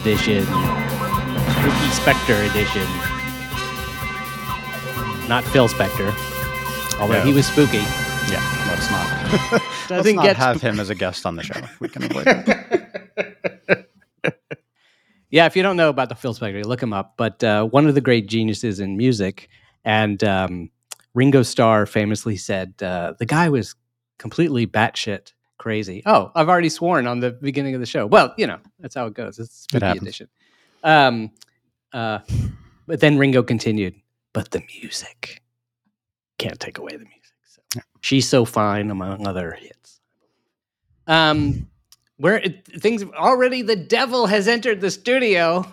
Edition. Spooky Spectre Edition. Not Phil Spector, although No. he was spooky. Yeah, let's not. let's Doesn't not get have him as a guest on the show. if We can avoid it. Yeah, if you don't know about the Phil Spector, look him up. But uh, one of the great geniuses in music, and um, Ringo Starr famously said uh, the guy was completely batshit crazy. Oh, I've already sworn on the beginning of the show. Well, you know that's how it goes. It's a spooky happens. edition. Um, uh, but then Ringo continued, "But the music can't take away the music." So she's so fine, among other hits. Um, where it, things already the devil has entered the studio.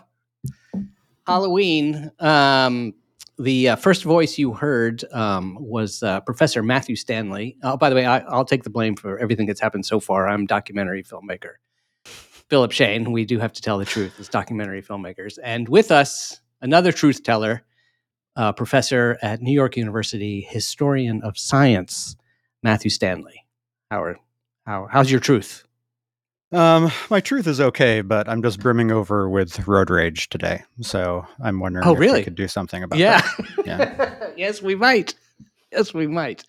Halloween. Um, the uh, first voice you heard um, was uh, Professor Matthew Stanley. Oh, by the way, I, I'll take the blame for everything that's happened so far. I'm documentary filmmaker. Philip Shane. We do have to tell the truth as documentary filmmakers. And with us, another truth teller, uh, professor at New York University, historian of science, Matthew Stanley. Howard, how, how's your truth? Um, my truth is okay, but I'm just brimming over with road rage today. So I'm wondering Oh, if really? we could do something about yeah. that. Yeah. yes, we might. Yes, we might.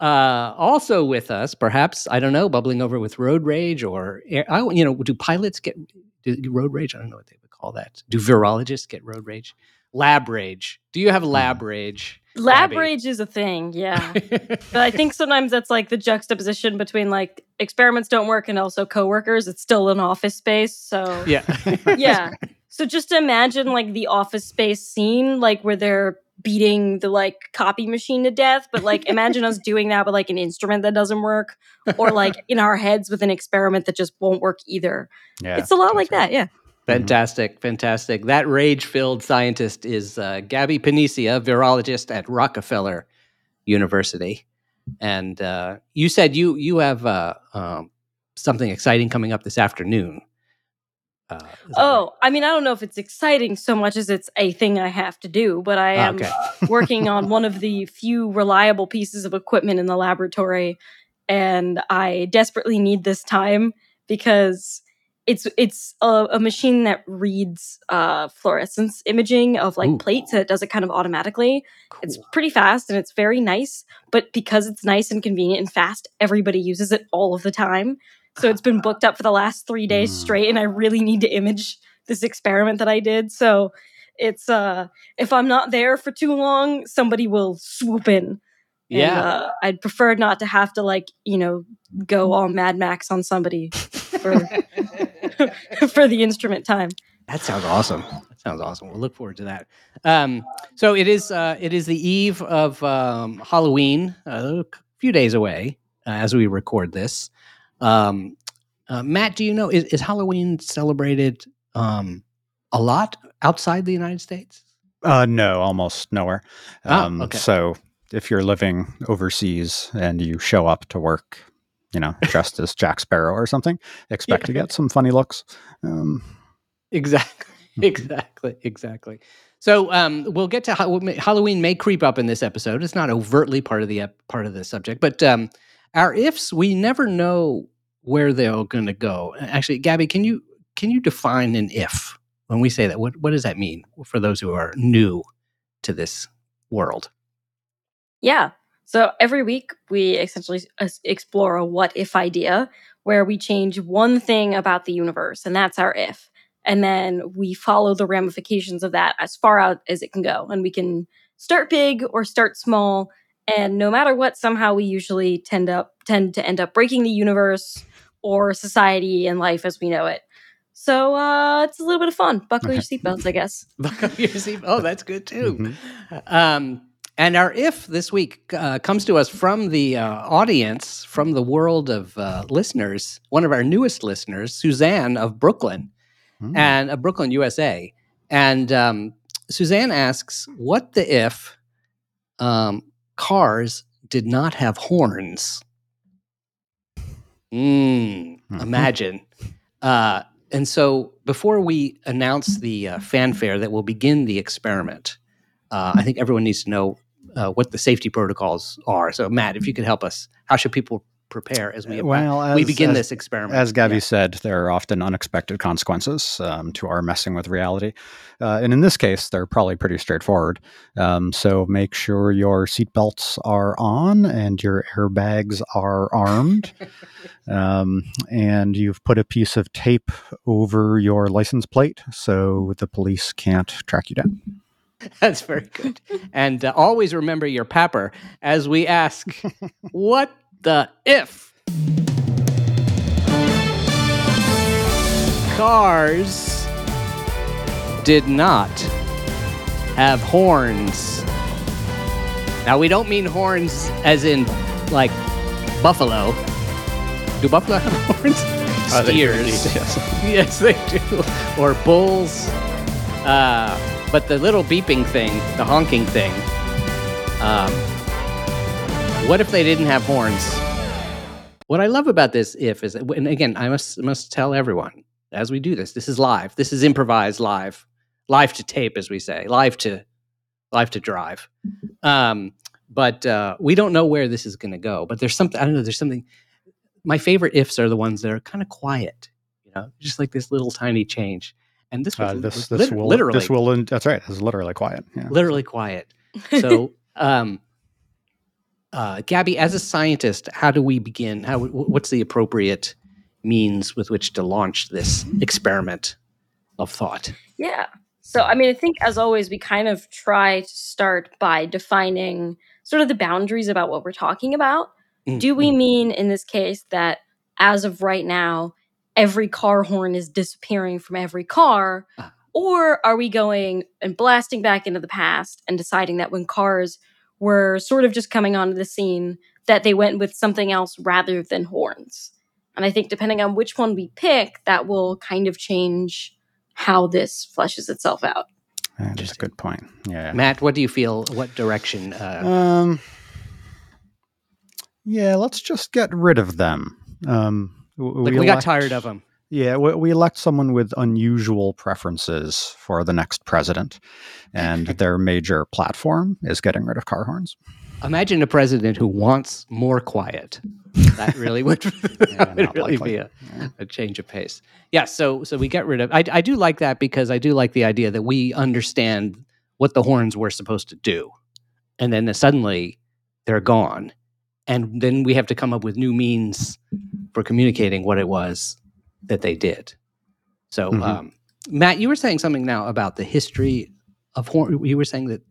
Uh, also with us, perhaps I don't know, bubbling over with road rage, or I, you know, do pilots get do, do road rage? I don't know what they would call that. Do virologists get road rage? Lab rage? Do you have lab rage? Lab Abby? rage is a thing, yeah. but I think sometimes that's like the juxtaposition between like experiments don't work and also coworkers. It's still an office space, so yeah, yeah. So just imagine like the office space scene, like where they're beating the like copy machine to death. But like imagine us doing that with like an instrument that doesn't work, or like in our heads with an experiment that just won't work either. Yeah. it's a lot like right. that, yeah. Fantastic, fantastic. That rage-filled scientist is uh, Gaby Panicia, virologist at Rockefeller University. And uh, you said you you have uh, um, something exciting coming up this afternoon. Uh, that right? Oh, I mean, I don't know if it's exciting so much as it's a thing I have to do, but I Ah, am okay. working on one of the few reliable pieces of equipment in the laboratory, and I desperately need this time because it's it's a, a machine that reads uh, fluorescence imaging of like Ooh. plates, and it does it kind of automatically. It's pretty fast and it's very nice, but because it's nice and convenient and fast, everybody uses it all of the time. So it's been booked up for the last three days Mm. straight, and I really need to image this experiment that I did. So it's uh if I'm not there for too long, somebody will swoop in. And, yeah. uh, I'd prefer not to have to like, you know, go all Mad Max on somebody for for the instrument time. That sounds awesome. That sounds awesome. We'll look forward to that. Um, so it is. Uh, it is the eve of um, Halloween, a few days away uh, as we record this. Um, uh, Matt, do you know is, is Halloween celebrated um, a lot outside the United States? Uh, no, almost nowhere. Ah, Um, okay. So if you're living overseas and you show up to work, you know, dressed as Jack Sparrow or something, expect to get some funny looks. Um, Exactly. Exactly. Exactly. So um, we'll get to Hall- Halloween. May creep up in this episode. It's not overtly part of the ep- part of the subject, but um, our ifs we never know where they're going to go. Actually, Gaby, can you can you define an if when we say that? What what does that mean for those who are new to this world? Yeah. So every week we essentially explore a what if idea where we change one thing about the universe, and that's our if. And then we follow the ramifications of that as far out as it can go. And we can start big or start small. And no matter what, somehow we usually tend up tend to end up breaking the universe or society and life as we know it. So uh, it's a little bit of fun. Buckle your seatbelts, I guess. Buckle your seat. Oh, that's good too. Mhm. Um, and our if this week uh, comes to us from the uh, audience, from the world of uh, listeners, one of our newest listeners, Suzanne of Brooklyn. Hmm. and uh, Brooklyn, USA. And um, Suzanne asks, "What the if um, cars did not have horns?" Mm, Mhm. imagine. Uh, and so, before we announce the uh, fanfare that will begin the experiment, uh, I think everyone needs to know uh, what the safety protocols are. So, Matt, if you could help us, how should people prepare as we well, we as- begin as- this experiment? As Gaby Yeah. said, there are often unexpected consequences um, to our messing with reality. Uh, and in this case, they're probably pretty straightforward. Um, so make sure your seatbelts are on and your airbags are armed. um, and you've put a piece of tape over your license plate so the police can't track you down. That's very good. and uh, always remember your papper as we ask, what the if? Cars did not have horns. Now, we don't mean horns as in like buffalo. Do buffalo have horns? They Steers. indeed, yes. yes, they do. Or bulls. Uh, but the little beeping thing, the honking thing, um, what if they didn't have horns? What I love about this if is, and again, I must must tell everyone as we do this. This is live. This is improvised live, live to tape, as we say, live to live to drive. Um, but uh, we don't know where this is going to go. But there's something I don't know. There's something. My favorite ifs are the ones that are kind of quiet. You know, just like this little tiny change. And this was Uh, this was this lit- will literally this will that's right. This is literally quiet. Yeah. literally quiet. So, um, uh, Gaby, as a scientist, how do we begin? How what's the appropriate means with which to launch this experiment of thought? Yeah. So, I mean, I think as always, we kind of try to start by defining sort of the boundaries about what we're talking about. Mm, Do we mean in this case that as of right now, every car horn is disappearing from every car? Ah. Or are we going and blasting back into the past and deciding that when cars were sort of just coming onto the scene, that they went with something else rather than horns? And I think depending on which one we pick, that will kind of change how this fleshes itself out. That is a good point. Yeah. Matt, what do you feel? What direction? Uh, Um. Yeah, let's just get rid of them. Um, w- like we got tired of them. Yeah, we, we elect someone with unusual preferences for the next president, and their major platform is getting rid of car horns. Imagine a president who wants more quiet. That really would, Yeah, would really likely. be a, Yeah. a change of pace. Yeah, so so we get rid of. I, I do like that because I do like the idea that we understand what the horns were supposed to do, and then suddenly they're gone, and then we have to come up with new means for communicating what it was that they did. So, Mhm. um, Matt, you were saying something now about the history of horn. You were saying that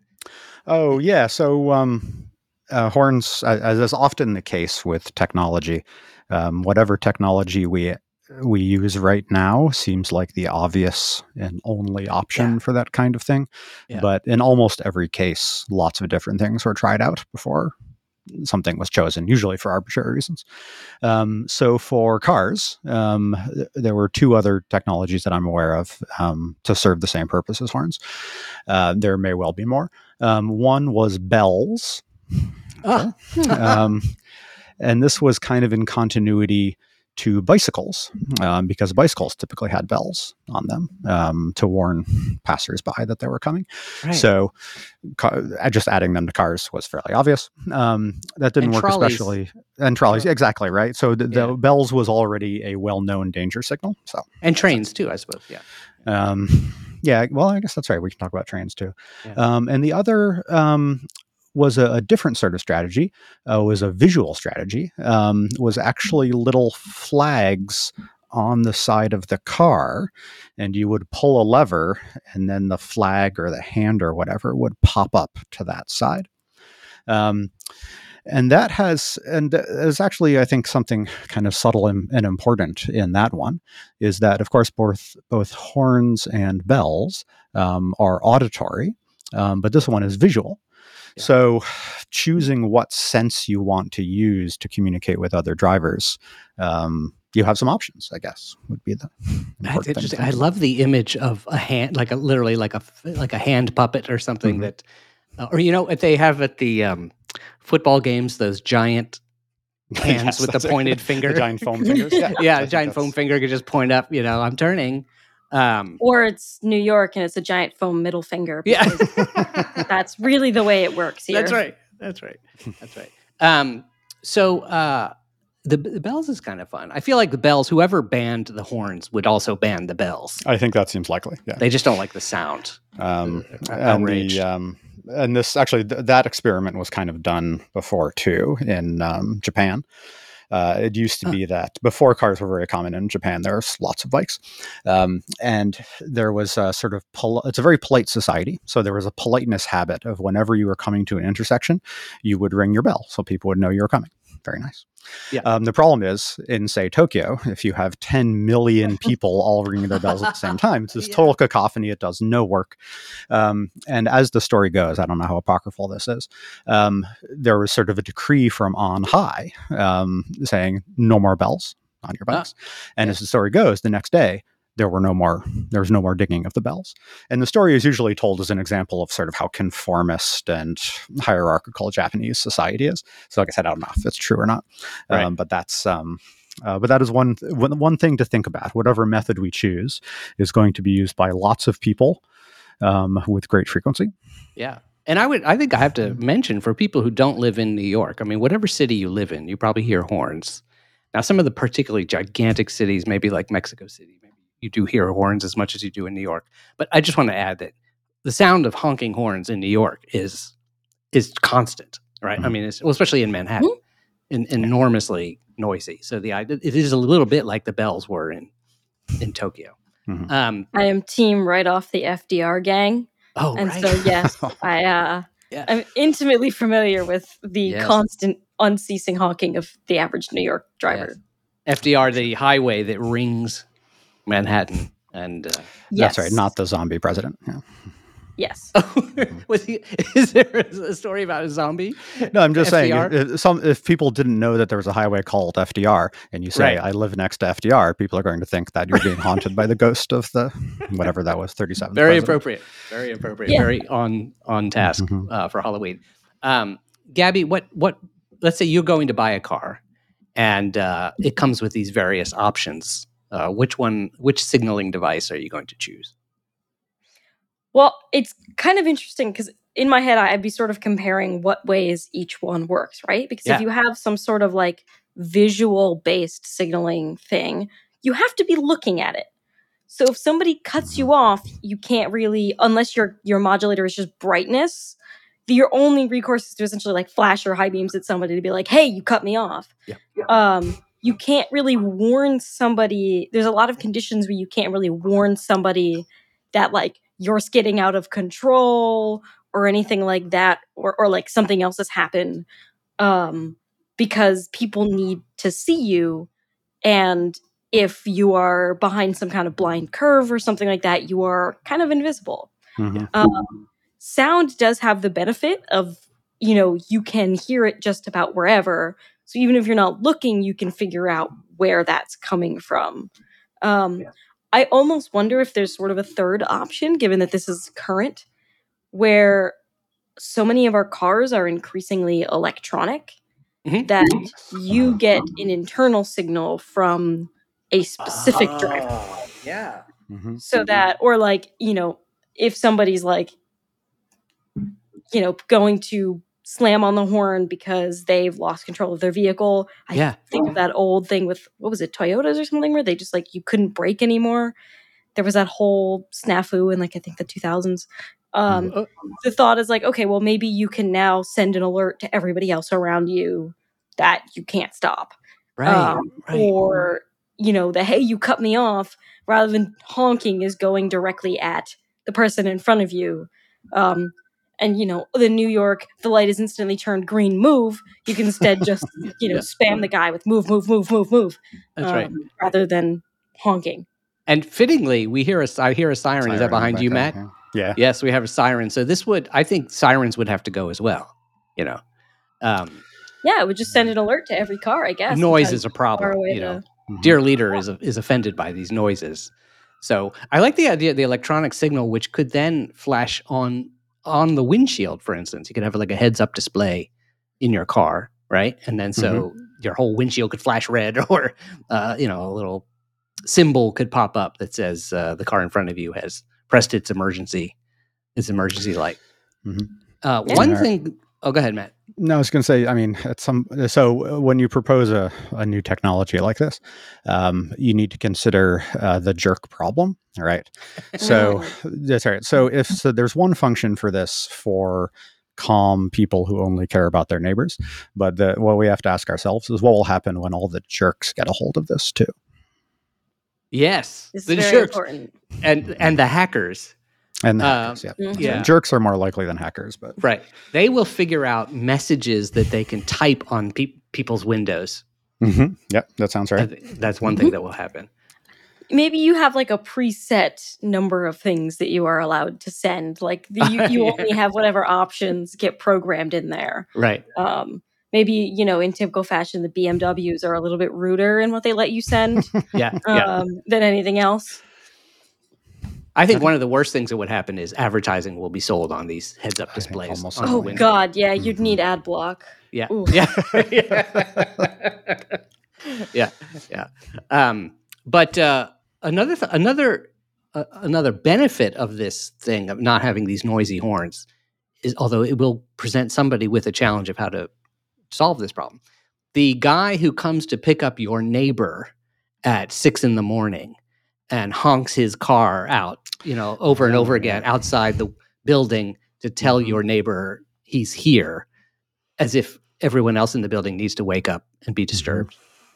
Oh yeah, so um, uh, horns, uh, as is often the case with technology, um, whatever technology we we use right now seems like the obvious and only option Yeah. for that kind of thing. Yeah. But in almost every case, lots of different things were tried out before something was chosen, usually for arbitrary reasons. Um, so for cars, um, th- there were two other technologies that I'm aware of um, to serve the same purpose as horns. Uh, there may well be more. Um, one was bells, ah, um, and this was kind of in continuity to bicycles um, because bicycles typically had bells on them um, to warn passersby that they were coming. right. So, ca- uh, just adding them to cars was fairly obvious. Um, that didn't And work trolleys. especially, and trolleys Sure. exactly right. So the, the Yeah. bells was already a well-known danger signal. So and trains too, I suppose. Yeah. um, yeah, well, I guess that's right. We can talk about trains too. Yeah. Um, and the other um, was a, a different sort of strategy. Uh, was a visual strategy. Um, was actually little flags on the side of the car, and you would pull a lever, and then the flag or the hand or whatever would pop up to that side. Um, and that has, and there's actually, I think, something kind of subtle and, and important in that one is that, of course, both both horns and bells um, are auditory, um, but this one is visual. Yeah. So, choosing what sense you want to use to communicate with other drivers um, you have some options. I guess would be the. That's interesting. I love the image of a hand, like a literally like a like a hand puppet or something Mhm. that, uh, or you know what they have at the um, football games, those giant hands Yes, with the pointed The finger. giant foam fingers. Yeah, yeah, a giant foam finger could just point up. You know, I'm turning. Um, Or it's New York and it's a giant foam middle finger. yeah, That's really the way it works here. that's right. That's right. That's right. Um, so uh, the the bells is kind of fun. I feel like the bells. Whoever banned the horns would also ban the bells. I think that seems likely. Yeah. They just don't like the sound. um, uh, and the um, and this actually th- that experiment was kind of done before too in um, Japan. Uh, it used to be that before cars were very common in Japan, there was lots of bikes, um, and there was a sort of pol- it's a very polite society. So there was a politeness habit of whenever you were coming to an intersection, you would ring your bell so people would know you were coming. Very nice. Yeah. Um, the problem is in say Tokyo, if you have 10 million people all ringing their bells at the same time, it's this Yeah. total cacophony. It does no work. Um, and as the story goes, I don't know how apocryphal this is. Um, there was sort of a decree from on high um, saying no more bells on your Ah, bikes. and yeah. as the story goes, the next day there were no more. There was no more digging of the bells. And the story is usually told as an example of sort of how conformist and hierarchical Japanese society is. So, like I said, I don't know if it's true or not, Right. um, but that's. Um, uh, but that is one, one one thing to think about. Whatever method we choose is going to be used by lots of people um, with great frequency. Yeah. And I would I think I have to mention for people who don't live in New York, I mean, whatever city you live in, you probably hear horns. Now, some of the particularly gigantic cities, maybe like Mexico City, you do hear horns as much as you do in New York. But I just want to add that the sound of honking horns in New York is is constant, right? I Mhm. mean, it's, well, especially in Manhattan, in, enormously noisy. So the idea it is a little bit like the bells were in in Tokyo. Mhm. Um, I am team right off the FDR gang. oh, and right. so yes, I uh Yeah. I'm intimately familiar with the Yes. constant unceasing honking of the average New York driver. FDR, the highway that rings Manhattan, and uh, Yes. That's right, not the zombie president. Yeah. Yes. was he? Is there a story about a zombie? No, I'm just saying, FDR? if, if some if people didn't know that there was a highway called FDR, and you say Right. I live next to FDR, people are going to think that you're being haunted by the ghost of the whatever that was, 37. Very appropriate. Very appropriate. Yeah. Very on on task Mhm. uh, for Halloween. Um, Gaby, what what? Let's say you're going to buy a car, and uh, it comes with these various options. Uh, which one? Which signaling device are you going to choose? Well, it's kind of interesting because in my head, I'd be sort of comparing what ways each one works, right? Because Yeah. if you have some sort of like visual based signaling thing, you have to be looking at it. So if somebody cuts you off, you can't really, unless your your modulator is just brightness. Your only recourse is to essentially like flash or high beams at somebody to be like, "Hey, you cut me off." Yeah. Um, you can't really warn somebody. There's a lot of conditions where you can't really warn somebody that like you're skidding out of control or anything like that or or like something else has happened um because people need to see you and if you are behind some kind of blind curve or something like that you are kind of invisible Mhm. um, sound does have the benefit of you know you can hear it just about wherever so even if you're not looking you can figure out where that's coming from um, i almost wonder if there's sort of a third option given that this is current where so many of our cars are increasingly electronic Mhm. that you get an internal signal from a specific driver Oh, Yeah. Mhm. so that or like you know if somebody's like you know going to slam on the horn because they've lost control of their vehicle. I Yeah. think of that old thing with what was it toyotas or something where they just like you couldn't brake anymore? There was that whole snafu in like i think the 2000s um Oh, the thought is like okay well maybe you can now send an alert to everybody else around you that you can't stop. Right. um, right. or you know the hey you cut me off rather than honking is going directly at the person in front of you. Um, and you know the new york the light is instantly turned green move you can instead just you know Yeah. spam the guy with move move move move move That's right. um, rather than honking And fittingly, we hear a I hear a siren. Is that behind you, there, Matt? Yeah. Yeah. Yes, we have a siren. So this would, I think, sirens would have to go as well. You know, um, yeah it would just send an alert to every car i guess noise is a problem. away You know, Mhm. dear leader is is offended by these noises. So I like the idea of the electronic signal, which could then flash on on the windshield, for instance. You could have like a heads up display in your car, right? And then so your whole windshield could flash red, or uh, you know, a little symbol could pop up that says uh, the car in front of you has pressed its emergency its emergency light. Mhm. Uh, Yeah. One thing. Oh, go ahead, Matt. No, I was going to say, I mean, at some so uh, when you propose a, a new technology like this, um, you need to consider uh, the jerk problem, all right? So that's all right. So if so, there's one function for this for calm people who only care about their neighbors, but the, what we have to ask ourselves is what will happen when all the jerks get a hold of this too. Yes, This is the very jerks important. and and the hackers. And the Um, hackers, yeah. Mhm. Yeah. jerks are more likely than hackers, but Right. They will figure out messages that they can type on pe- people's windows. Mhm. yep, that sounds right. That's one thing that will happen. Maybe you have like a preset number of things that you are allowed to send. Like the, you, you Yeah. only have whatever options get programmed in there. Right. Um, maybe you know, in typical fashion, the BMWs are a little bit ruder in what they let you send Yeah. yeah. um, than anything else. I think one of the worst things that would happen is advertising will be sold on these heads up displays. almost Oh window. God, yeah, you'd Mhm. need ad block. Yeah. Ooh. Yeah. yeah. yeah. Yeah. Um, but uh, another th- another uh, another benefit of this thing of not having these noisy horns is although it will present somebody with a challenge of how to solve this problem. The guy who comes to pick up your neighbor at six in the morning and honks his car out, you know, over and over again outside the building to tell Mhm. your neighbor he's here, as if everyone else in the building needs to wake up and be disturbed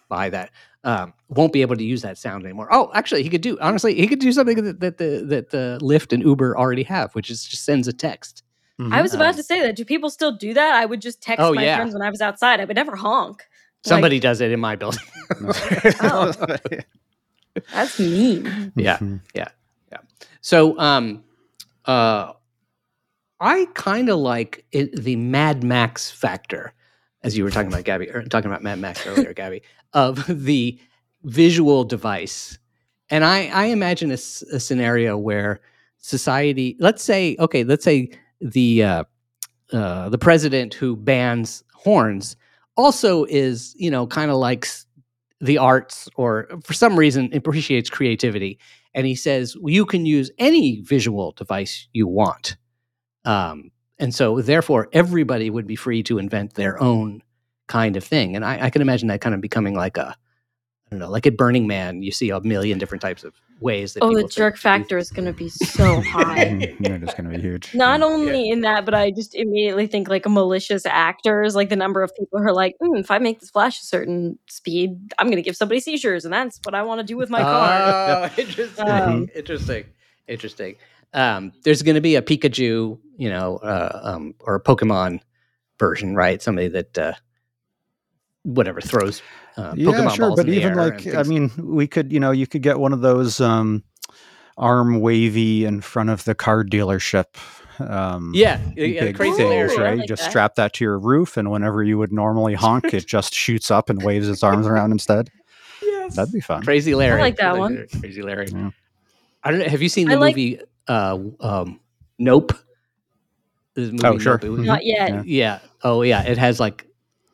by that. Um, won't be able to use that sound anymore. Oh, actually, he could do. Honestly, he could do something that, that the that the Lyft and Uber already have, which is just sends a text. I was about Um, to say that. Do people still do that? I would just text Oh, my yeah. friends when I was outside. I would never honk. Like, Somebody does it in my building. Oh. that's mean. Yeah. Yeah. Mhm. So, um, uh, I kind of like it, the Mad Max factor, as you were talking about, Gaby, or talking about Mad Max earlier, Gaby, of the visual device. And I, I imagine a scenario where society, let's say, okay, let's say the uh, uh, the president who bans horns also is, you know, kind of likes the arts or for some reason appreciates creativity and he says you can use any visual device you want. Um, and so therefore everybody would be free to invent their own kind of thing. And I, I can imagine that kind of becoming like a i don't know like at burning man. You see a million different types of ways that Oh, people the jerk to do factor is going to be so high. It is going to be huge. Not Yeah. only in that, but I just immediately think like malicious actors, like the number of people who are like, "Mm, if I make this flash a certain speed, I'm going to give somebody seizures, and that's what I want to do with my car. Oh, interesting. Um, interesting. Interesting. Um, there's going to be a Pikachu, you know, uh, um, or a Pokemon version, right? Somebody that, uh, whatever, throws uh, yeah, Pokemon sure, balls but in the even air like I mean, we could, you know, you could get one of those um, arm wavy in front of the car dealership. Um, yeah, yeah, crazy thing, layers, things, right? like just that. strap that to your roof, and whenever you would normally honk, it just shoots up and waves its arms around instead. Yes. That'd be fun. Crazy Larry. I like that one. Larry. Crazy Larry. Yeah. I don't know. Have you seen I the like- movie uh, um, Nope? This movie, Oh, sure. Nope, it was- Mhm. Not yet. Yeah. yeah. Oh, yeah. It has like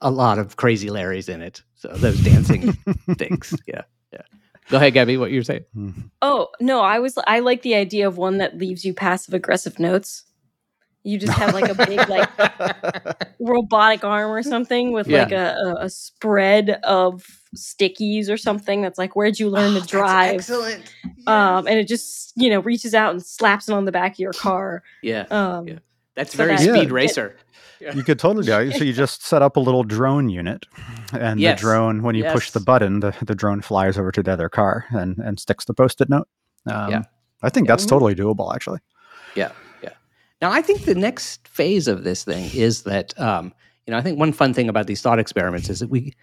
a lot of crazy Larrys in it. So those dancing things. Yeah. Yeah. Go ahead, Gaby. What you're saying? Mhm. Oh no, I was I like the idea of one that leaves you passive aggressive notes. You just have like a big like robotic arm or something with Yeah. like a, a, a spread of stickies or something that's like where'd you learn to drive excellent. um and it just you know reaches out and slaps it on the back of your car yeah. um Yeah. That's so very that- speed Yeah. racer. You could totally do it. So you just set up a little drone unit, and Yes. the drone, when you push the button, the, the drone flies over to the other car and, and sticks the post-it note. Um, Yeah. I think Yeah. that's totally doable, actually. Yeah, yeah. Now, I think the next phase of this thing is that, um, you know, I think one fun thing about these thought experiments is that we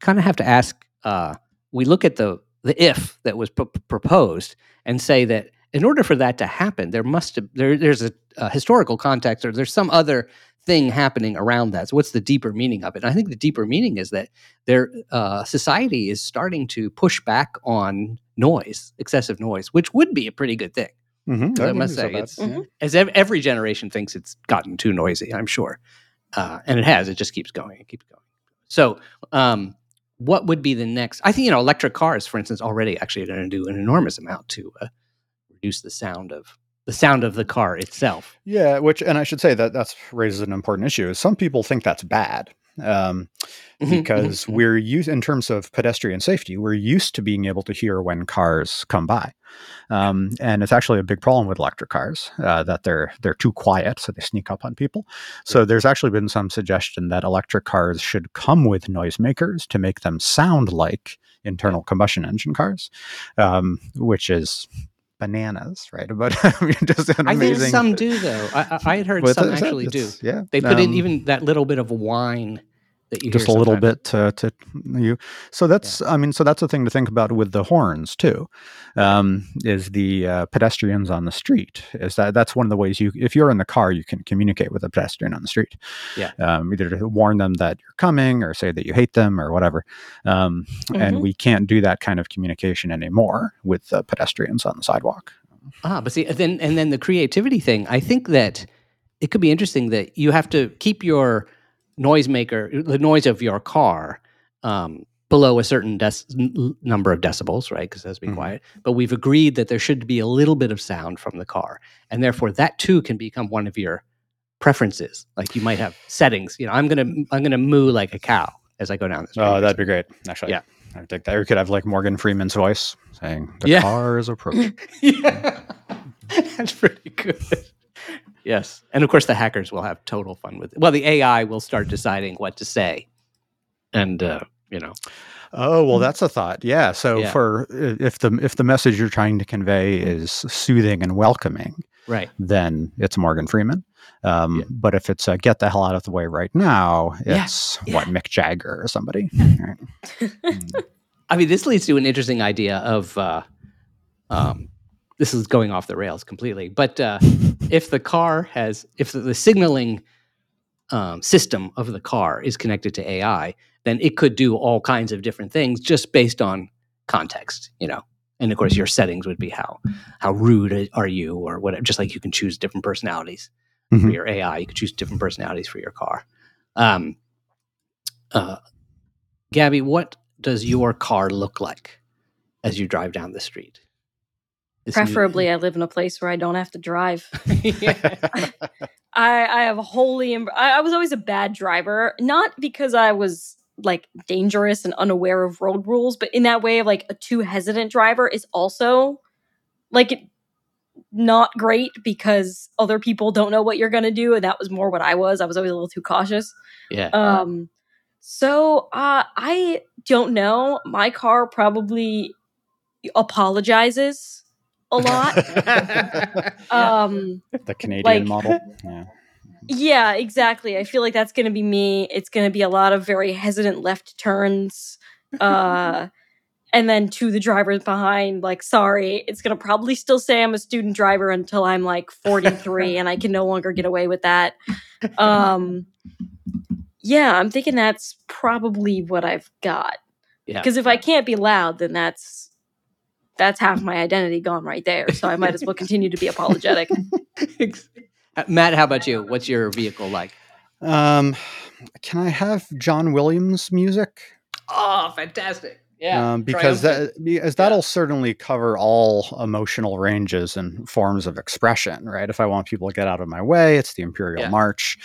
kind of have to ask. Uh, we look at the the if that was pro- proposed and say that in order for that to happen, there must have, there there's a, a historical context or there's some other thing happening around that. So what's the deeper meaning of it? And I think the deeper meaning is that their uh, society is starting to push back on noise, excessive noise, which would be a pretty good thing. Mhm. I must wouldn't so say, bad. it's Yeah. as ev- every generation thinks it's gotten too noisy. I'm sure, uh, and it has. It just keeps going. It keeps going. So, um, what would be the next? I think you know, electric cars, for instance, already actually are going to do an enormous amount to uh, reduce the sound of the sound of the car itself. Yeah, which and I should say that that's raises an important issue. Some people think that's bad um, Mhm, mhm, because mhm. we're used in terms of pedestrian safety. We're used to being able to hear when cars come by, um, and it's actually a big problem with electric cars uh, that they're they're too quiet, so they sneak up on people. So there's actually been some suggestion that electric cars should come with noisemakers to make them sound like internal combustion engine cars, um, which is bananas, right? But I mean, just an I think some do though. I, I I had heard Well, some actually do. Yeah, They put in um, even that little bit of you just a little bit to, to you. So that's I mean, so that's a thing to think about with the horns too. Um, is the uh, pedestrians on the street? Is that that's one of the ways you if you're in the car you can communicate with a pedestrian on the street. Yeah. Um, either to warn them that you're coming or say that you hate them or whatever. Um, and Mhm. we can't do that kind of communication anymore with the pedestrians on the sidewalk. Ah, but see, then and then the creativity thing. I think that it could be interesting that you have to keep your noisemaker, the noise of your car, um, below a certain dec- n- l- number of decibels, right? Because it has to be Mhm. quiet. But we've agreed that there should be a little bit of sound from the car, and therefore that too can become one of your preferences. Like you might have settings. You know, I'm gonna I'm gonna moo like a cow as I go down this. Oh, that'd be great. Actually, Yeah. I would take that. Or you could have like Morgan Freeman's voice saying, "The Yeah. car is approaching." yeah, that's pretty good. Yes, and of course the hackers will have total fun with it. Well, the AI will start deciding what to say, and uh, you know, Oh well, that's a thought. Yeah. So Yeah. for if the if the message you're trying to convey is soothing and welcoming, right? then it's Morgan Freeman. Um, Yeah. But if it's uh, get the hell out of the way right now, it's Yeah. what Mick Jagger or somebody. Right. Mm. I mean, this leads to an interesting idea of, uh, um, this is going off the rails completely. But uh, if the car has, if the, the signaling um, system of the car is connected to AI, then it could do all kinds of different things just based on context, you know. And of course, your settings would be how how rude are you, or whatever. Just like you can choose different personalities for Mhm. your AI, you could choose different personalities for your car. Um, uh, Gaby, what does your car look like as you drive down the street? Preferably, I live in a place where I don't have to drive. I, I have wholly. Em- I, I was always a bad driver, not because I was like dangerous and unaware of road rules, but in that way of like a too hesitant driver is also like not great because other people don't know what you're gonna do, and that was more what I was. I was always a little too cautious. yeah. Um, so uh, I don't know. My car probably apologizes a lot. um, the Canadian Like- model. Yeah. yeah, exactly. I feel like that's going to be me. It's going to be a lot of very hesitant left turns. Uh, and then to the drivers behind, like, sorry, it's going to probably still say I'm a student driver until I'm like 43 and I can no longer get away with that. Um, yeah, I'm thinking that's probably what I've got. yeah. Because if I can't be loud, then that's that's half my identity gone right there. So I might as well continue to be apologetic. Uh, Matt, how about you? What's your vehicle like? Um, can I have John Williams music? Oh, fantastic! Yeah, um, because triumphant. that because that'll certainly cover all emotional ranges and forms of expression, right? If I want people to get out of my way, it's the Imperial Yeah. March.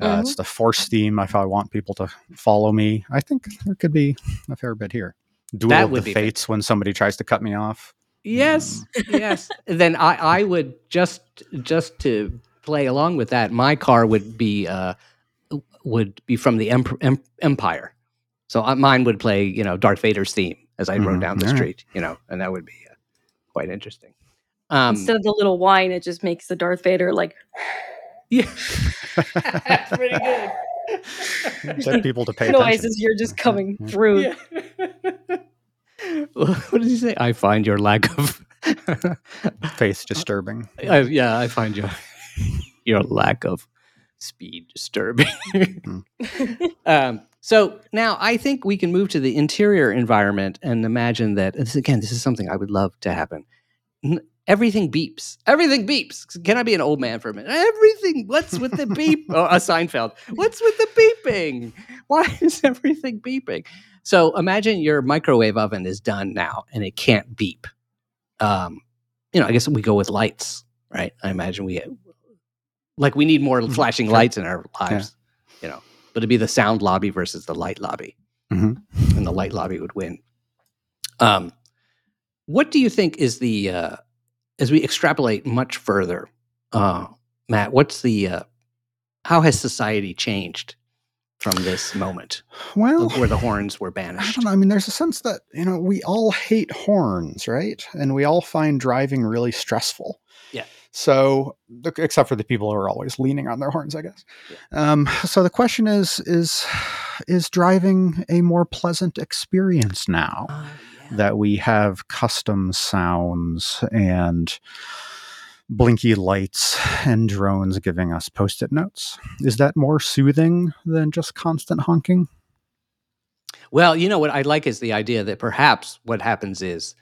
Uh, It's the Force theme. If I want people to follow me, I think there could be a fair bit here. Duel That of would the be Fates when somebody tries to cut me off. Yes, yes. Then I, I would just just to play along with that. My car would be uh, would be from the Emp- Em- Empire, so uh, mine would play you know Darth Vader's theme as I rode Mhm, down the alright. street. You know, and that would be uh, quite interesting. Um, Instead of the little whine, it just makes the Darth Vader like yeah, that's pretty good. Get people to pay noise attention. you're just mm-hmm. coming Yeah. through. Yeah. what did he say? I find your lack of. Faith uh, disturbing. I, yeah, I find your your lack of speed disturbing. Mm-hmm. um, so now I think we can move to the interior environment and imagine that. This, again, this is something I would love to happen. N- Everything beeps. Everything beeps. Can I be an old man for a minute? Everything. What's with the beep? oh, a Seinfeld. What's with the beeping? Why is everything beeping? So imagine your microwave oven is done now and it can't beep. Um, you know, I guess we go with lights, right? I imagine we like we need more flashing Sure. lights in our lives, you know. But it'd be the sound lobby versus the light lobby, Mhm. and the light lobby would win. Um, what do you think is the uh, as we extrapolate much further, uh, Matt? What's the uh, how has society changed from this moment Well, where the horns were I banished? don't know. I mean, there's a sense that, you know, we all hate horns, right? And we all find driving really stressful. Yeah. So, except for the people who are always leaning on their horns, I guess. Um, so the question is, is, is driving a more pleasant experience now Uh, yeah. That we have custom sounds and blinky lights and drones giving us post-it notes? Is that more soothing than just constant honking? Well, you know what I like is the idea that perhaps what happens is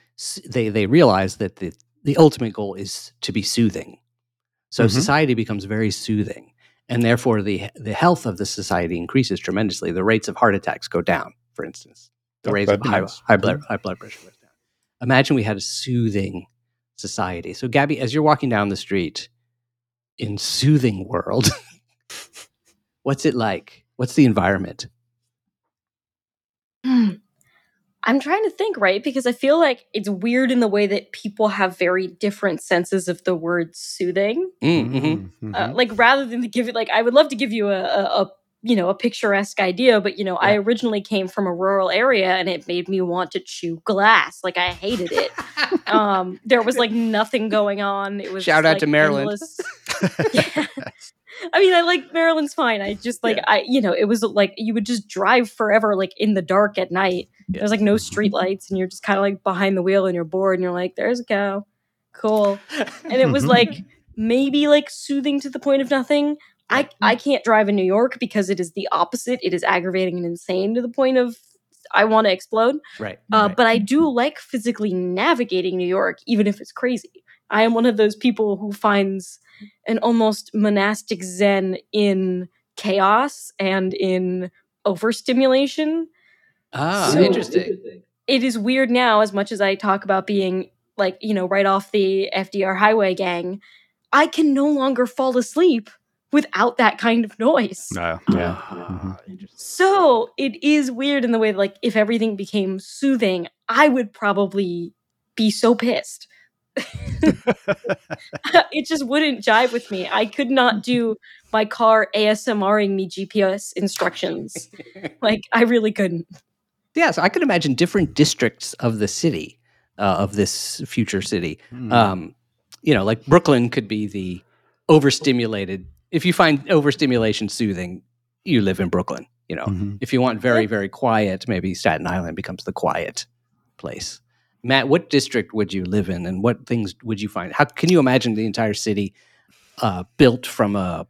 they they realize that the the ultimate goal is to be soothing. So Mhm. society becomes very soothing, and therefore the the health of the society increases tremendously. The rates of heart attacks go down, for instance. The rates of high, high blood high blood pressure goes down. Imagine we had a soothing society. So, Gaby, as you're walking down the street in soothing world, what's it like? What's the environment? I'm trying to think, right? Because I feel like it's weird in the way that people have very different senses of the word soothing. Mm, mhm. Mhm. Uh, like rather than to give it, like I would love to give you a, a, a you know a picturesque idea, but you know I originally came from a rural area and it made me want to chew glass. Like I hated it. um, there was like nothing going on. It was Shout out like, to Maryland. Yeah. I mean, I like Maryland's fine. I just like Yeah. I, you know, it was like you would just drive forever, like in the dark at night. Yeah. There's like no street lights, and you're just kind of like behind the wheel, and you're bored, and you're like, "There's a cow, cool." And it was like maybe like soothing to the point of nothing. I I can't drive in New York because it is the opposite. It is aggravating and insane to the point of I want to explode. right. Uh, right. But I do like physically navigating New York, even if it's crazy. I am one of those people who finds an almost monastic zen in chaos and in overstimulation. Ah, So- interesting. It is weird now, as much as I talk about being like, you know, right off the FDR highway gang, I can no longer fall asleep without that kind of noise. No, yeah. Ah, interesting. So it is weird in the way that, like, if everything became soothing, I would probably be so pissed. it just wouldn't jive with me. I could not do my car ASMRing me GPS instructions. like, I really couldn't. Yeah, so I could imagine different districts of the city, uh, of this future city. Hmm. Um, you know, like Brooklyn could be the overstimulated. If you find overstimulation soothing, you live in Brooklyn. You know, Mhm. if you want very, very quiet, maybe Staten Island becomes the quiet place. Matt, what district would you live in, and what things would you find? How can you imagine the entire city uh, built from a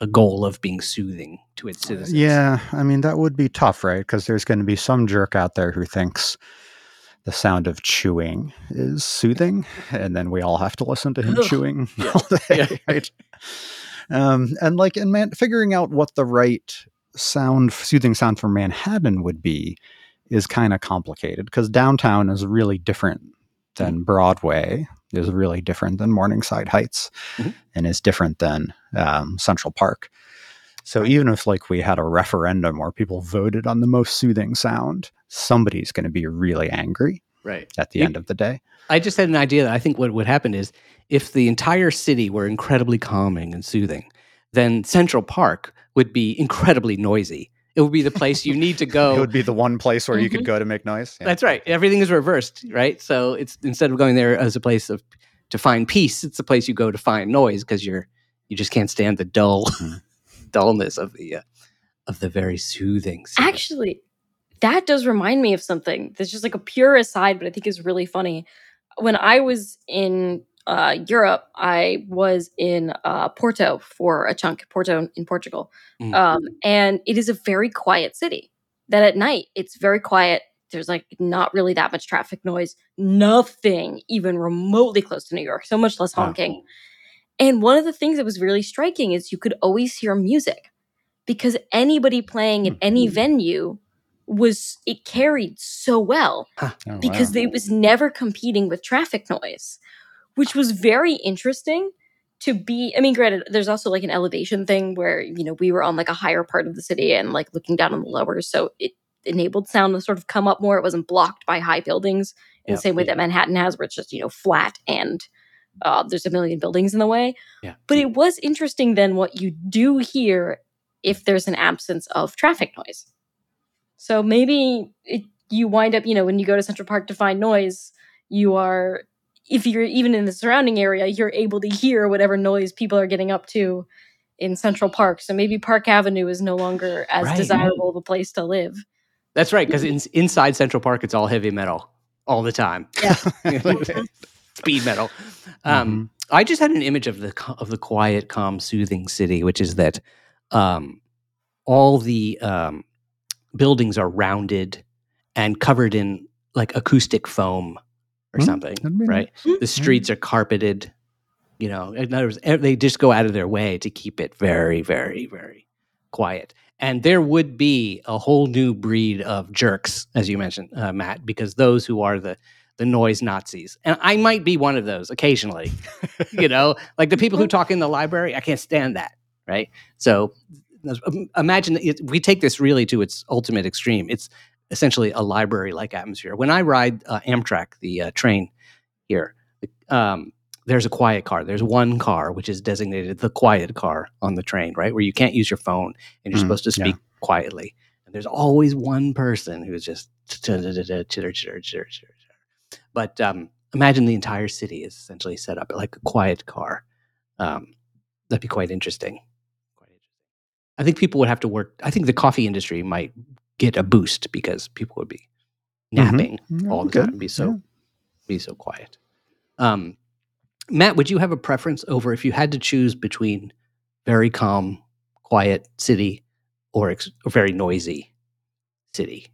a goal of being soothing to its citizens? Yeah, I mean that would be tough, right? Because there's going to be some jerk out there who thinks the sound of chewing is soothing, and then we all have to listen to him chewing all day, right? Um, and like, and man, figuring out what the right sound, soothing sound for Manhattan would be is kind of complicated because downtown is really different than Broadway, is really different than Morningside Heights, Mhm. and is different than um, Central Park. So even if like we had a referendum where people voted on the most soothing sound, somebody's going to be really angry right. at the You- end of the day. I just had an idea that I think what would happen is if the entire city were incredibly calming and soothing, then Central Park would be incredibly noisy. It would be the place you need to go. It would be the one place where you Mhm. could go to make noise. Yeah. That's right. Everything is reversed, right? So it's instead of going there as a place of to find peace, it's a place you go to find noise because you're you just can't stand the dull Mhm. dullness of the uh, of the very soothing. sound. Actually, that does remind me of something that's just like a pure aside, but I think is really funny. When I was in uh, Europe, I was in uh, Porto for a chunk, Porto in Portugal. Mm. Um, and it is a very quiet city. That at night, it's very quiet. There's like not really that much traffic noise, nothing even remotely close to New York, so much less honking. And one of the things that was really striking is you could always hear music because anybody playing at any venue was, it carried so well Oh, because wow. it was never competing with traffic noise, which was very interesting to be. I mean, granted, there's also like an elevation thing where, you know, we were on like a higher part of the city and like looking down on the lower. So it enabled sound to sort of come up more. It wasn't blocked by high buildings in Yeah. the same way that Manhattan has, where it's just, you know, flat and uh, there's a million buildings in the way. Yeah. But it was interesting then what you do hear if there's an absence of traffic noise. So maybe it, you wind up, you know, when you go to Central Park to find noise, you are, if you're even in the surrounding area, you're able to hear whatever noise people are getting up to in Central Park. So maybe Park Avenue is no longer as Right. desirable of a place to live. That's right, because in, inside Central Park, it's all heavy metal all the time. Yeah. Speed metal. Um, I just had an image of the of the quiet, calm, soothing city, which is that um, all the um, buildings are rounded and covered in like acoustic foam or Hmm, something, right? nice. The streets are carpeted. You know, in other words, they just go out of their way to keep it very, very, very quiet. And there would be a whole new breed of jerks, as you mentioned, uh, Matt, because those who are the the noise Nazis, and I might be one of those occasionally. you know, like the people who talk in the library, I can't stand that. Right. So imagine it, we take this really to its ultimate extreme. It's essentially a library like atmosphere. When I ride uh, Amtrak, the uh, train here, um, there's a quiet car. There's one car which is designated the quiet car on the train, right? Where you can't use your phone and you're Mm, supposed to yeah. speak quietly. And there's always one person who's just chitter, chitter, chitter, chitter, chitter, chitter. But um, imagine the entire city is essentially set up like a quiet car. Um, that'd be quite interesting. I think people would have to work. I think the coffee industry might get a boost because people would be Mhm. napping Yeah, all the good. time and be so Yeah. be so quiet. Um, Matt, would you have a preference over if you had to choose between very calm, quiet city or ex- or very noisy city?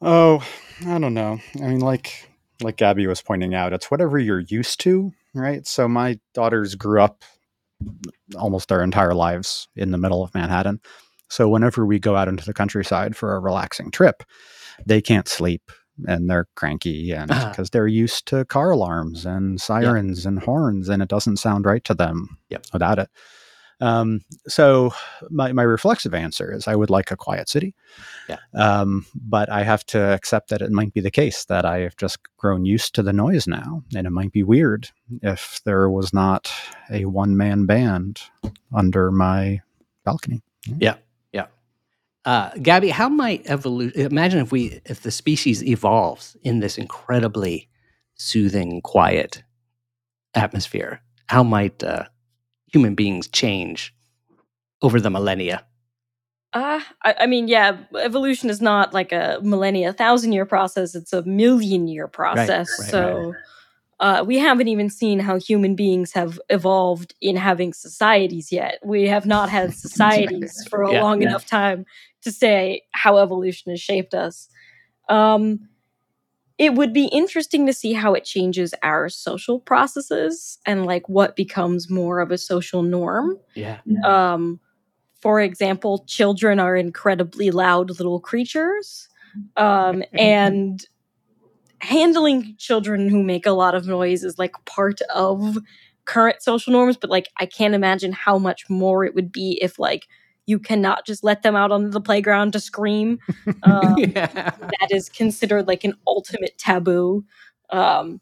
Oh, I don't know. I mean, like like Gaby was pointing out, it's whatever you're used to, right? So my daughters grew up almost their entire lives in the middle of Manhattan. So whenever we go out into the countryside for a relaxing trip, they can't sleep and they're cranky and uh-huh. because they're used to car alarms and sirens and horns and it doesn't sound right to them Yep. without it. Um, so my, my reflexive answer is I would like a quiet city. Yeah. Um, but I have to accept that it might be the case that I have just grown used to the noise now. And it might be weird if there was not a one man band under my balcony. Yeah. Yeah. Uh, Gaby, how might evolution? Imagine if we, if the species evolves in this incredibly soothing, quiet atmosphere. How might uh, human beings change over the millennia? Uh, I, I mean, yeah, evolution is not like a millennia, thousand year process. It's a million year process. right, right, so Uh, we haven't even seen how human beings have evolved in having societies yet. We have not had societies for a Yeah, long yeah. enough time to say how evolution has shaped us. Um, it would be interesting to see how it changes our social processes and like what becomes more of a social norm. Yeah. Um, for example, children are incredibly loud little creatures. Um, and handling children who make a lot of noise is like part of current social norms, but like I can't imagine how much more it would be if like you cannot just let them out on the playground to scream. Um, yeah. that is considered like an ultimate taboo. Um,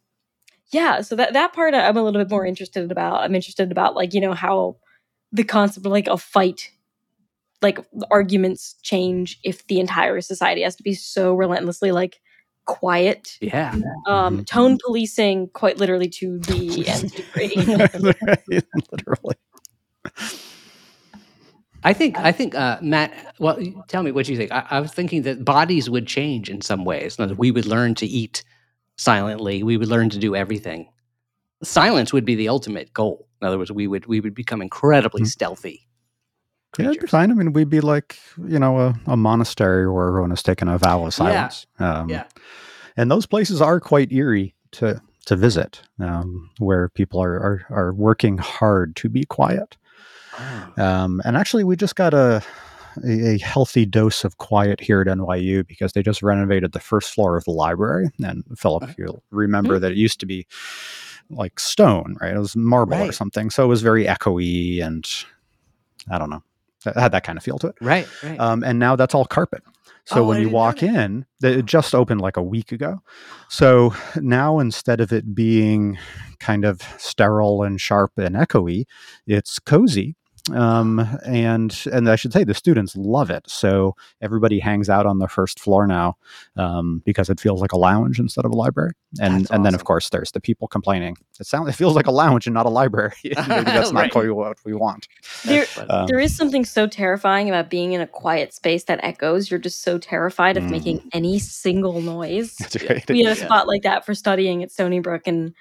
yeah, so that that part I'm a little bit more interested about. I'm interested about like you know how the concept of like a fight, like arguments change if the entire society has to be so relentlessly like quiet. Yeah. Um, Mhm. tone policing, quite literally to the nth degree. Literally. I think I think uh, Matt. Well, tell me what you think. I, I was thinking that bodies would change in some ways. We would learn to eat silently. We would learn to do everything silence would be the ultimate goal. In other words, we would we would become incredibly Mhm. stealthy. Yeah, it'd be creatures. fine. I mean, we'd be like, you know, a, a monastery where everyone has taken a vow of silence. Um, Yeah. And those places are quite eerie to to visit, um, where people are, are are working hard to be quiet. Um, and actually, we just got a, a healthy dose of quiet here at NYU because they just renovated the first floor of the library. And Philip, you'll remember that it used to be like stone, right? It was marble or something, so it was very echoey and I don't know, it had that kind of feel to it. Right, right. Um, and now that's all carpet. So Oh, when you walk in, it just opened like a week ago. So now instead of it being kind of sterile and sharp and echoey, it's cozy. Um, and and I should say the students love it. So everybody hangs out on the first floor now um, because it feels like a lounge instead of a library. And That's and then of course there's the people complaining. It sounds it feels like a lounge and not a library. Maybe that's not Right. quite what we want. There, Um, there is something so terrifying about being in a quiet space that echoes. You're just so terrified of Mm. making any single noise. Right. we had a Yeah. spot like that for studying at Stony Brook, and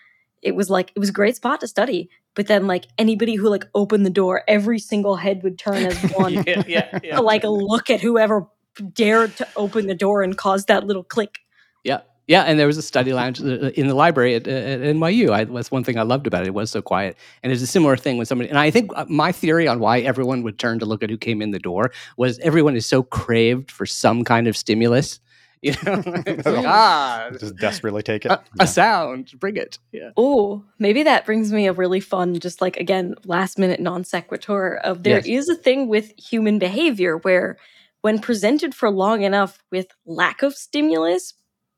it was like it was a great spot to study. But then, like anybody who like opened the door, every single head would turn as one yeah, yeah, yeah. to like look at whoever dared to open the door and cause that little click. Yeah, yeah, and there was a study lounge uh, in the library at, at NYU. I, that's one thing I loved about it. It was so quiet, and it's a similar thing when somebody. And I think uh, my theory on why everyone would turn to look at who came in the door was everyone is so craved for some kind of stimulus. You know, like, ah, Just desperately take it. a, a sound, bring it. Yeah. Oh, maybe that brings me a really fun, just like again, last minute non sequitur of there is Yes. a thing with human behavior where when presented for long enough with lack of stimulus,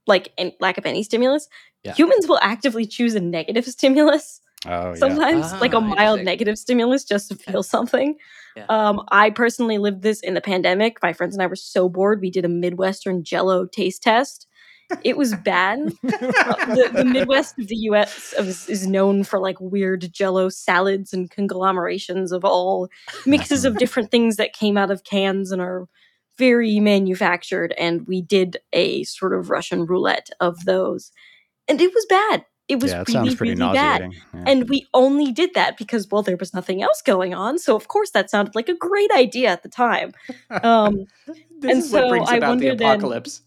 like and lack of any stimulus, Yeah. humans will actively choose a negative stimulus. Oh, yeah. sometimes like a Ah, mild negative stimulus just to feel something. Yeah. um i personally lived this in the pandemic. My friends and i were so bored we did a midwestern jello taste test. It was bad. Uh, the, the midwest of the us is, is known for like weird jello salads and conglomerations of all mixes of different things that came out of cans and are very manufactured and we did a sort of russian roulette of those. And it was bad it was yeah, it really, really bad. Yeah. and we only did that because, well, there was nothing else going on. So, of course, that sounded like a great idea at the time. Um, This And is what so brings I about the wonder then- apocalypse.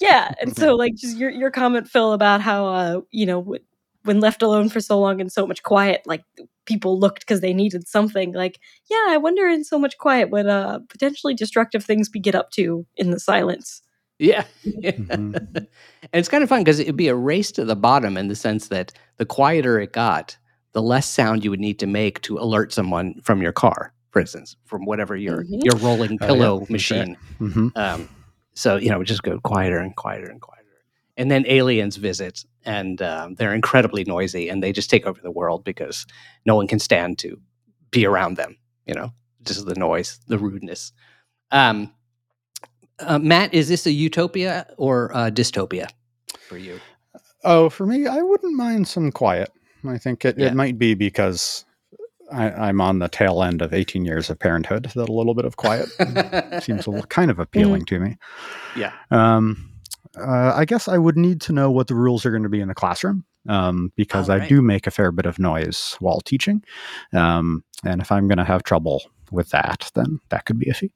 yeah. And so, like, just your, your comment, Phil, about how, uh, you know, when left alone for so long and so much quiet, like, people looked because they needed something. Like, yeah, I wonder in so much quiet what uh, potentially destructive things we get up to in the silence. Yeah. yeah. Mhm. and it's kind of fun because it'd be a race to the bottom in the sense that the quieter it got, the less sound you would need to make to alert someone from your car, for instance, from whatever your Mhm. your rolling Oh, yeah, pillow that's right. machine. Mhm. Um, so you know, it would just go quieter and quieter and quieter. And then aliens visit, and um, they're incredibly noisy, and they just take over the world because no one can stand to be around them. You know, just the noise, the rudeness. Um, uh, Matt, is this a utopia or a dystopia for you? Oh, for me, I wouldn't mind some quiet. I think it, Yeah. it might be because I, I'm on the tail end of 18 years of parenthood that a little bit of quiet seems a little, kind of appealing to me. Yeah. Um, uh, I guess I would need to know what the rules are going to be in the classroom um, because Oh, I do make a fair bit of noise while teaching. Um, and if I'm going to have trouble with that, then that could be a fee.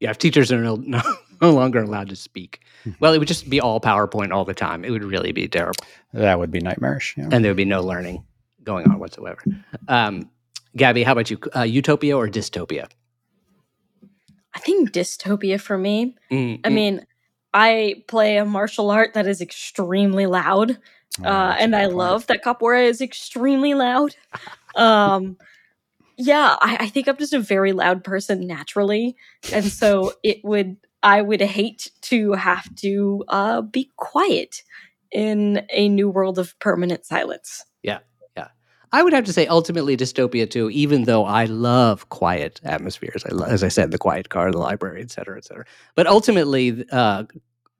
Yeah, if teachers are no, no, no longer allowed to speak, Mhm. well, it would just be all PowerPoint all the time. It would really be terrible. That would be nightmarish. Yeah. and there would be no learning going on whatsoever. Um, Gaby, how about you? Uh, utopia or dystopia? I think dystopia for me. Mm, I mm. mean, I play a martial art that is extremely loud. Oh, uh, and I point. love that capoeira is extremely loud. Um, yeah, I, I think I'm just a very loud person naturally, and so it would I would hate to have to uh, be quiet in a new world of permanent silence. Yeah. Yeah. I would have to say ultimately dystopia too, even though I love quiet atmospheres. I lo- as I said, the quiet car, the library, et cetera, et cetera. But ultimately, uh,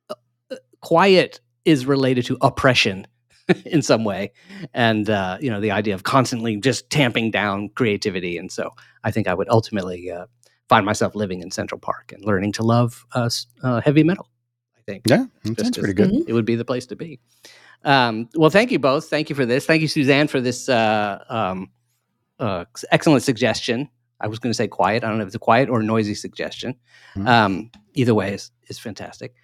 uh, quiet is related to oppression in some way, and uh, you know the idea of constantly just tamping down creativity. And so, I think I would ultimately uh, find myself living in Central Park and learning to love uh, uh, heavy metal. I think. Yeah, that sounds pretty good. It would be the place to be. Um, well, thank you both. Thank you for this. Thank you, Suzanne, for this uh, um, uh, excellent suggestion. I was going to say quiet. I don't know if it's a quiet or noisy suggestion. Mhm. Um, either way is is fantastic.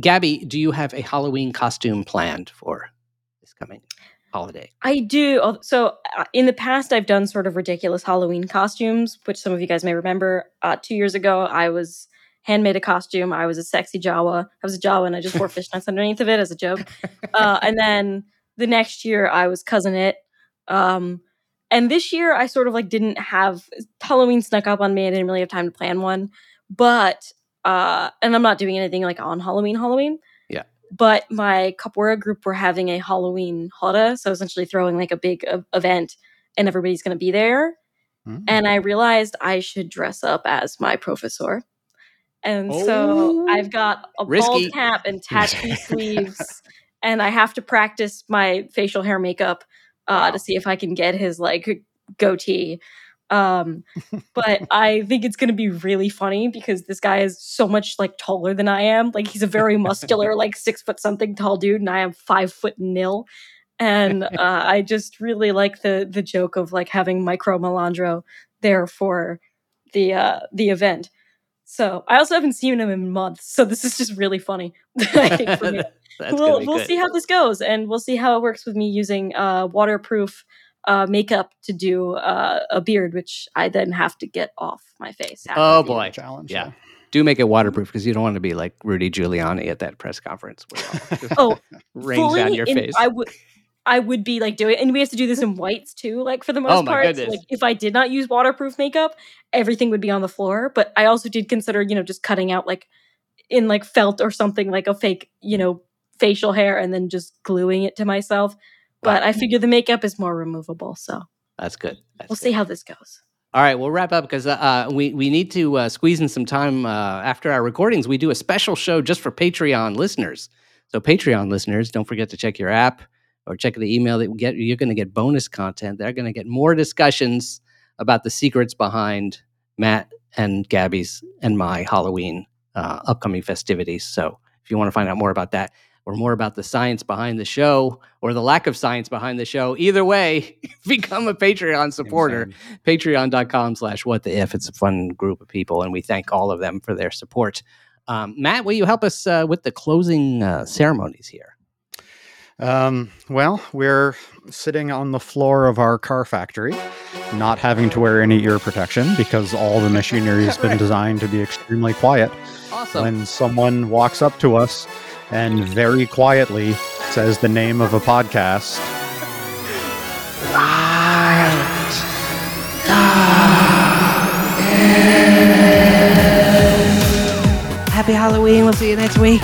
Gaby, do you have a Halloween costume planned for this coming holiday? I do. So uh, in the past, I've done sort of ridiculous Halloween costumes, which some of you guys may remember. Uh, two years ago, I was handmade a costume. I was a sexy Jawa. I was a Jawa, and I just wore fishnets underneath of it as a joke. Uh, and then the next year, I was Cousin Itt. Um, and this year, I sort of like didn't have Halloween snuck up on me. I didn't really have time to plan one, but uh, and I'm not doing anything like on Halloween. Halloween Yeah. but my capoeira group were having a Halloween roda, so essentially throwing like a big uh, event, and everybody's going to be there. Mm. And I realized I should dress up as my professor, and Oh. so I've got a Risky. bald cap and tattoo sleeves, and I have to practice my facial hair makeup uh, Wow. to see if I can get his like goatee. Um, but I think it's going to be really funny because this guy is so much like taller than I am. Like he's a very muscular, like six foot something tall dude, and I am five foot nil. And uh, I just really like the the joke of like having Micro Melandro there for the uh, the event. So I also haven't seen him in months, so this is just really funny. I think for me That's gonna we'll we'll good. see how this goes, and we'll see how it works with me using uh, waterproof uh, makeup to do uh, a beard, which I then have to get off my face. after Oh, boy. event. challenge. Yeah. Do make it waterproof because you don't want to be like Rudy Giuliani at that press conference where it all just Oh, rains fully down your in- face. I would. I would be like doing, and we have to do this in whites too, like for the most Oh part. So, goodness. like if I did not use waterproof makeup, everything would be on the floor. But I also did consider, you know, just cutting out like in like felt or something like a fake, you know, facial hair and then just gluing it to myself. But Wow. I figure the makeup is more removable, so That's good. That's we'll good. see how this goes. All right, we'll wrap up because uh, uh, we we need to uh, squeeze in some time uh, after our recordings. We do a special show just for Patreon listeners. So Patreon listeners, don't forget to check your app or check the email that we get. You're going to get bonus content. They're going to get more discussions about the secrets behind Matt and Gaby's and my Halloween uh, upcoming festivities. So if you want to find out more about that or more about the science behind the show or the lack of science behind the show, either way, become a Patreon supporter. Patreon.com slash what the if it's a fun group of people and we thank all of them for their support. Um, matt will you help us uh, with the closing uh, ceremonies here? Um, well, we're sitting on the floor of our car factory, not having to wear any ear protection because all the machinery has been Right. designed to be extremely quiet. awesome. When someone walks up to us and very quietly says the name of a podcast, happy halloween. We'll see you next week